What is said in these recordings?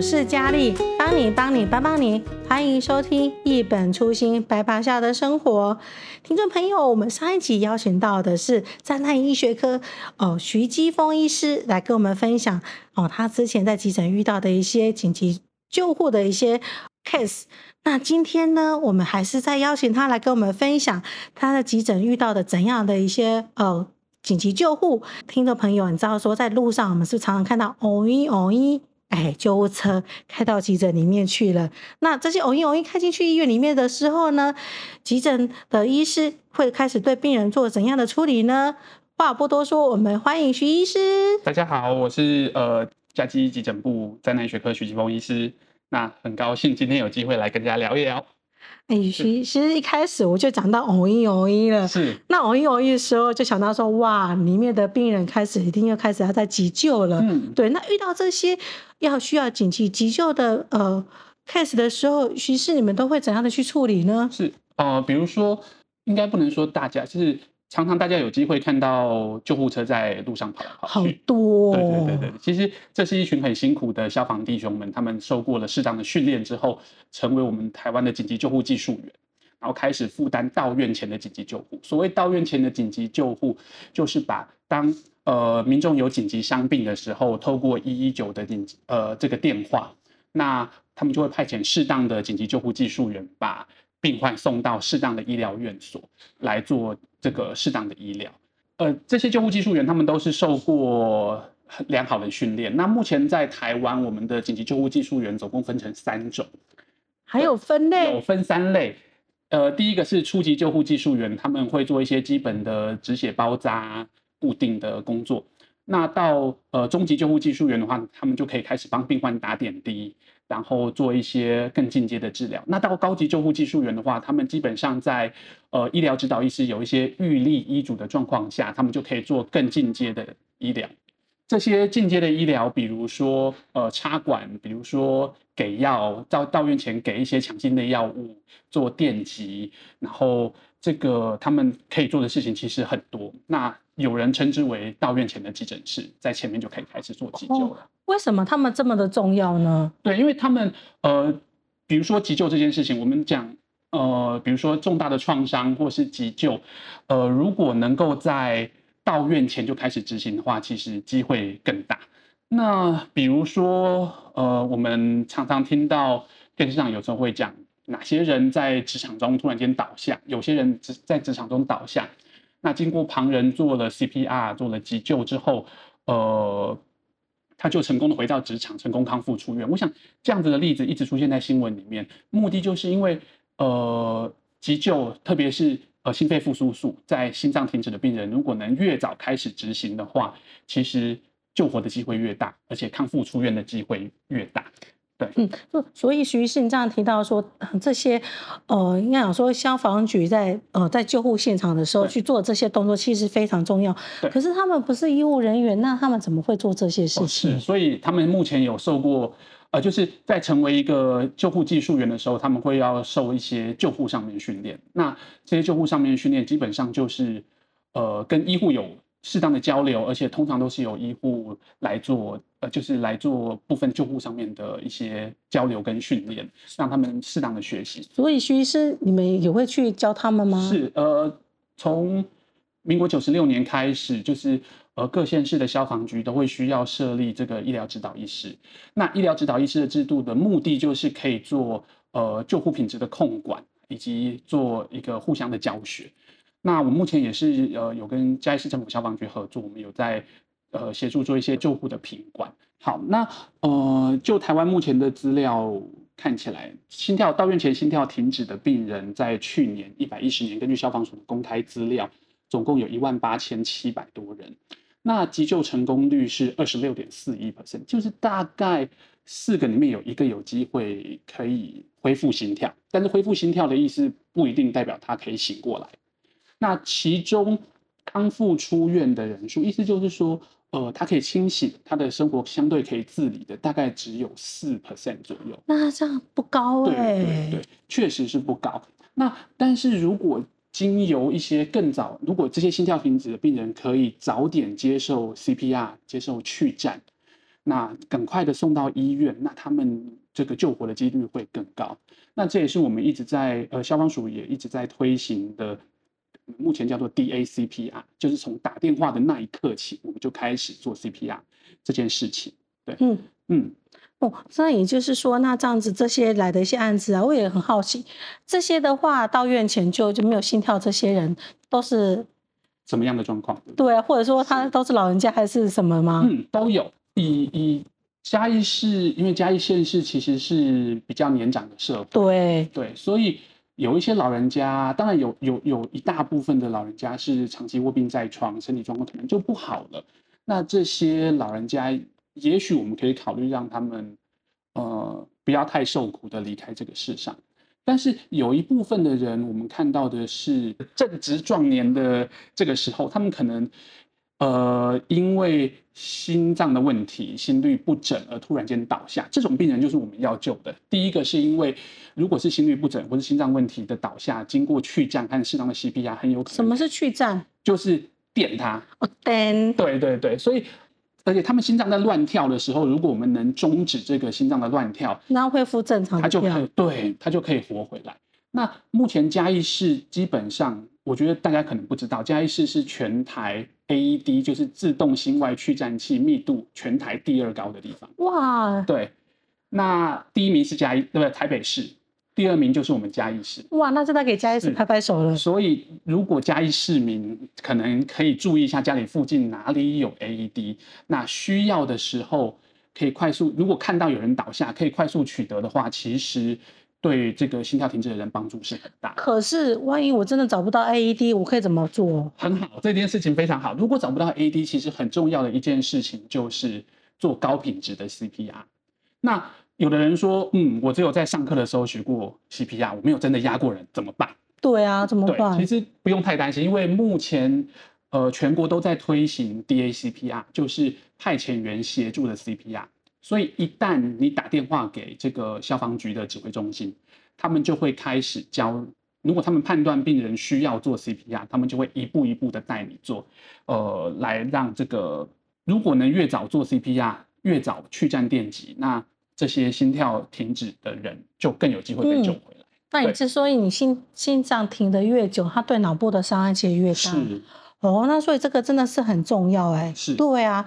我是佳丽，帮你帮你帮帮你，欢迎收听一本初心白袍下的生活。听众朋友，我们上一集邀请到的是灾难医学科哦徐基峰医师来跟我们分享哦他之前在急诊遇到的一些紧急救护的一些 case。那今天呢，我们还是再邀请他来跟我们分享他的急诊遇到的怎样的一些呃紧急救护。听众朋友，你知道说在路上我们是常常看到哦咦哦咦。哎，救护车开到急诊里面去了。那这些偶一偶一开进去医院里面的时候呢，急诊的医师会开始对病人做怎样的处理呢？话不多说，我们欢迎徐医师。大家好，我是呃嘉基急诊部灾难学科徐基峰医师。那很高兴今天有机会来跟大家聊一聊。哎，其实一开始我就讲到偶一偶一了，是那偶一偶一的时候就想到说，哇，里面的病人开始一定要开始要在急救了。嗯，对，那遇到这些要需要紧急急救的呃 case 的时候，其实你们都会怎样的去处理呢？是呃，比如说，应该不能说大家就是。常常大家有机会看到救护车在路上跑来跑去，好多。对对对对，其实这是一群很辛苦的消防弟兄们，他们受过了适当的训练之后，成为我们台湾的紧急救护技术员，然后开始负担到院前的紧急救护。所谓到院前的紧急救护，就是把当呃民众有紧急伤病的时候，透过一一九的紧急呃这个电话，那他们就会派遣适当的紧急救护技术员把。病患送到适当的医疗院所来做这个适当的医疗。呃，这些救护技术员他们都是受过良好的训练。那目前在台湾，我们的紧急救护技术员总共分成三种，还有分类，有分三类。呃，第一个是初级救护技术员，他们会做一些基本的止血、包扎、固定的工作。那到呃中级救护技术员的话，他们就可以开始帮病患打点滴。然后做一些更进阶的治疗。那到高级救护技术员的话，他们基本上在呃医疗指导医师有一些预立医嘱的状况下，他们就可以做更进阶的医疗。这些进阶的医疗，比如说呃插管，比如说给药，到到院前给一些强心的药物，做电击，然后这个他们可以做的事情其实很多。那有人称之为到院前的急诊室，在前面就可以开始做急救了。哦为什么他们这么的重要呢？对，因为他们呃，比如说急救这件事情，我们讲呃，比如说重大的创伤或是急救，呃，如果能够在到院前就开始执行的话，其实机会更大。那比如说呃，我们常常听到电视上有时候会讲哪些人在职场中突然间倒下，有些人职在职场中倒下，那经过旁人做了 CPR 做了急救之后，呃。他就成功的回到职场，成功康复出院。我想这样子的例子一直出现在新闻里面，目的就是因为呃急救，特别是呃心肺复苏术，在心脏停止的病人，如果能越早开始执行的话，其实救活的机会越大，而且康复出院的机会越大。对，嗯，所以徐医师，你这样提到说，这些，呃，应该讲说消防局在呃在救护现场的时候去做这些动作，其实非常重要。对，可是他们不是医务人员，那他们怎么会做这些事情？哦，是，所以他们目前有受过，呃，就是在成为一个救护技术员的时候，他们会要受一些救护上面训练。那这些救护上面训练，基本上就是呃跟医护有。适当的交流，而且通常都是由医护来做，呃，就是来做部分救护上面的一些交流跟训练，让他们适当的学习。所以徐医师，你们也会去教他们吗？是，呃，从民国九十六年开始，就是而各县市的消防局都会需要设立这个医疗指导医师。那医疗指导医师的制度的目的，就是可以做呃救护品质的控管，以及做一个互相的教学。那我目前也是呃有跟嘉义市政府消防局合作，我们有在呃协助做一些救护的品管。好，那呃就台湾目前的资料看起来，心跳到院前心跳停止的病人，在去年一百一十年，根据消防署的公开资料，总共有一万八千七百多人。那急救成功率是二十六点四一 percent，就是大概四个里面有一个有机会可以恢复心跳，但是恢复心跳的意思不一定代表他可以醒过来。那其中康复出院的人数，意思就是说，呃，他可以清醒，他的生活相对可以自理的，大概只有四 percent 左右。那这样不高哎、欸。对对对，确实是不高。那但是如果经由一些更早，如果这些心跳停止的病人可以早点接受 CPR，接受去颤，那赶快的送到医院，那他们这个救活的几率会更高。那这也是我们一直在呃消防署也一直在推行的，目前叫做 DACPR，就是从打电话的那一刻起，我们就开始做 CPR 这件事情。对，嗯嗯。哦，那也就是说，那这样子这些来的一些案子啊，我也很好奇，这些的话到院前就就没有心跳，这些人都是什么样的状况？对啊，或者说他都是老人家还是什么吗？嗯，都有。以以嘉义市，因为嘉义县市其实是比较年长的社会，对对，所以有一些老人家，当然有有有一大部分的老人家是长期卧病在床，身体状况可能就不好了。那这些老人家。也许我们可以考虑让他们，呃，不要太受苦的离开这个世上。但是有一部分的人，我们看到的是正值壮年的这个时候，他们可能，呃，因为心脏的问题、心律不整而突然间倒下。这种病人就是我们要救的。第一个是因为，如果是心律不整或是心脏问题的倒下，经过去颤和适当的 CPR，很有可能。什么是去颤？就是电他。哦，电。对对对，所以。而且他们心脏在乱跳的时候，如果我们能终止这个心脏的乱跳，然后恢复正常，他就可以对，他就可以活回来。那目前嘉义市基本上，我觉得大家可能不知道，嘉义市是全台 AED 就是自动心外去颤器密度全台第二高的地方。哇，对，那第一名是嘉义，对不对？台北市。第二名就是我们嘉义市，哇，那真的给嘉义市拍拍手了。所以，如果嘉义市民可能可以注意一下家里附近哪里有 AED，那需要的时候可以快速，如果看到有人倒下，可以快速取得的话，其实对这个心跳停止的人帮助是很大。可是，万一我真的找不到 AED，我可以怎么做？很好，这件事情非常好。如果找不到 AED，其实很重要的一件事情就是做高品质的 CPR。那有的人说，嗯，我只有在上课的时候学过 CPR，我没有真的压过人，怎么办？对啊，怎么办？其实不用太担心，因为目前呃全国都在推行 DACPR，就是派遣员协助的 CPR。所以一旦你打电话给这个消防局的指挥中心，他们就会开始教。如果他们判断病人需要做 CPR，他们就会一步一步的带你做，呃，来让这个如果能越早做 CPR，越早去站电击，那。这些心跳停止的人就更有机会被救回来。嗯、那你之所以你心心脏停得越久，它对脑部的伤害其实越大。是哦，那所以这个真的是很重要哎。是，对啊，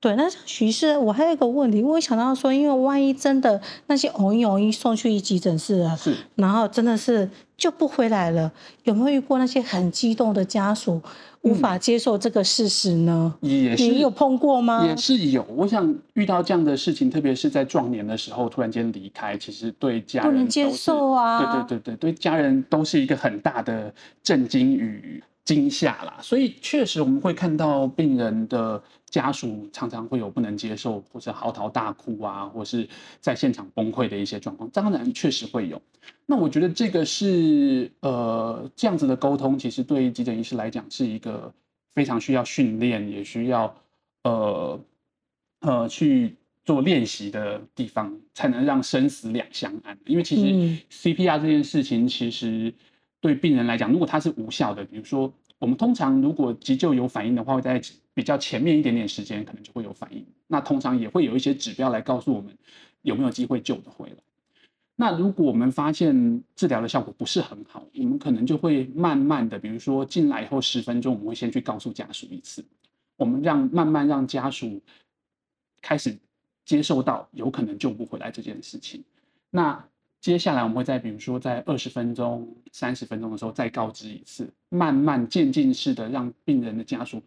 对。那徐医师，我还有一个问题，我想到说，因为万一真的那些偶一偶一送去急诊室了，是，然后真的是就不回来了，有没有遇过那些很激动的家属？无法接受这个事实呢？也是，你有碰过吗？也是有。我想遇到这样的事情，特别是在壮年的时候突然间离开，其实对家人不能接受啊。对对对对，对家人都是一个很大的震惊与惊吓啦。所以确实我们会看到病人的家属常常会有不能接受，或者嚎啕大哭啊，或是在现场崩溃的一些状况。当然确实会有。那我觉得这个是呃这样子的沟通，其实对于急诊医师来讲是一个非常需要训练，也需要呃呃去做练习的地方，才能让生死两相安。因为其实 CPR 这件事情，其实对病人来讲，如果它是无效的，比如说我们通常如果急救有反应的话，会在比较前面一点点时间，可能就会有反应。那通常也会有一些指标来告诉我们有没有机会救得回来。那如果我们发现治疗的效果不是很好，我们可能就会慢慢的，比如说进来以后十分钟，我们会先去告诉家属一次，我们让慢慢让家属开始接受到有可能救不回来这件事情。那接下来我们会在比如说在二十分钟、三十分钟的时候再告知一次，慢慢渐进式的让病人的家属。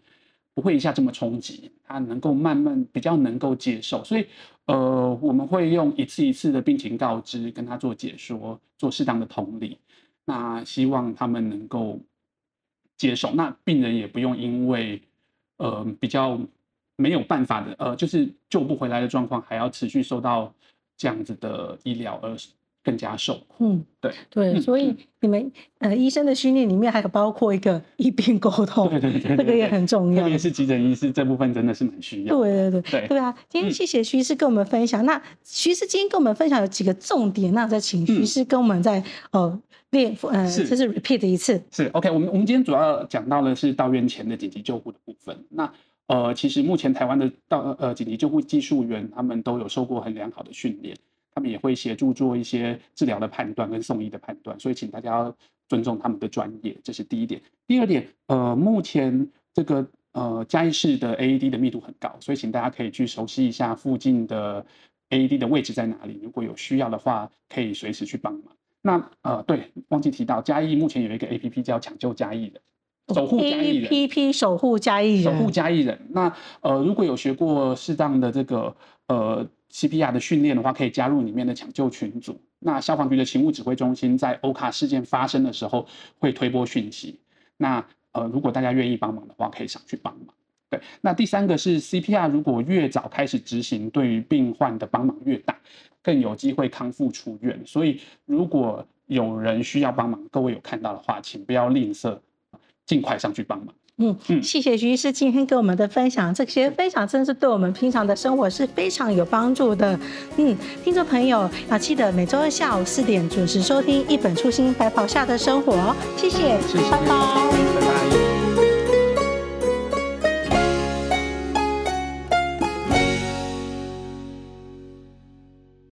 不会一下这么冲击，他能够慢慢比较能够接受，所以呃，我们会用一次一次的病情告知，跟他做解说，做适当的同理，那希望他们能够接受，那病人也不用因为呃比较没有办法的呃就是救不回来的状况，还要持续受到这样子的医疗而。更加受苦，嗯，对对，嗯、所以你们呃医生的训练里面还有包括一个医病沟通，对对对，这个也很重要。特别是急诊医师这部分真的是蛮需要。对对对对，对啊，今天谢谢徐医师跟我们分享。嗯、那徐医师今天跟我们分享有几个重点，那再请徐医师跟我们再呃练呃，就是 repeat 一次。是 OK，我们我们今天主要讲到的是到院前的紧急救护的部分。那呃，其实目前台湾的到呃紧急救护技术员，他们都有受过很良好的训练，他们也会协助做一些治疗的判断跟送医的判断，所以请大家要尊重他们的专业，这是第一点。第二点，呃，目前这个呃嘉义市的 AED 的密度很高，所以请大家可以去熟悉一下附近的 AED 的位置在哪里，如果有需要的话，可以随时去帮忙。那呃，对，忘记提到嘉义目前有一个 APP 叫抢救嘉义的。守护嘉义人，APP 守护嘉义人，守护嘉义人。那呃，如果有学过适当的这个呃 CPR 的训练的话，可以加入里面的抢救群组。那消防局的勤务指挥中心在欧卡事件发生的时候会推播讯息。那呃，如果大家愿意帮忙的话，可以上去帮忙。对，那第三个是 CPR，如果越早开始执行，对于病患的帮忙越大，更有机会康复出院。所以如果有人需要帮忙，各位有看到的话，请不要吝啬。尽快上去帮忙。嗯嗯，谢谢徐医师今天给我们的分享，这些分享真是对我们平常的生活是非常有帮助的。嗯，听众朋友要记得每周二下午四点准时收听《一本初心白袍下的生活》。谢谢，谢拜拜。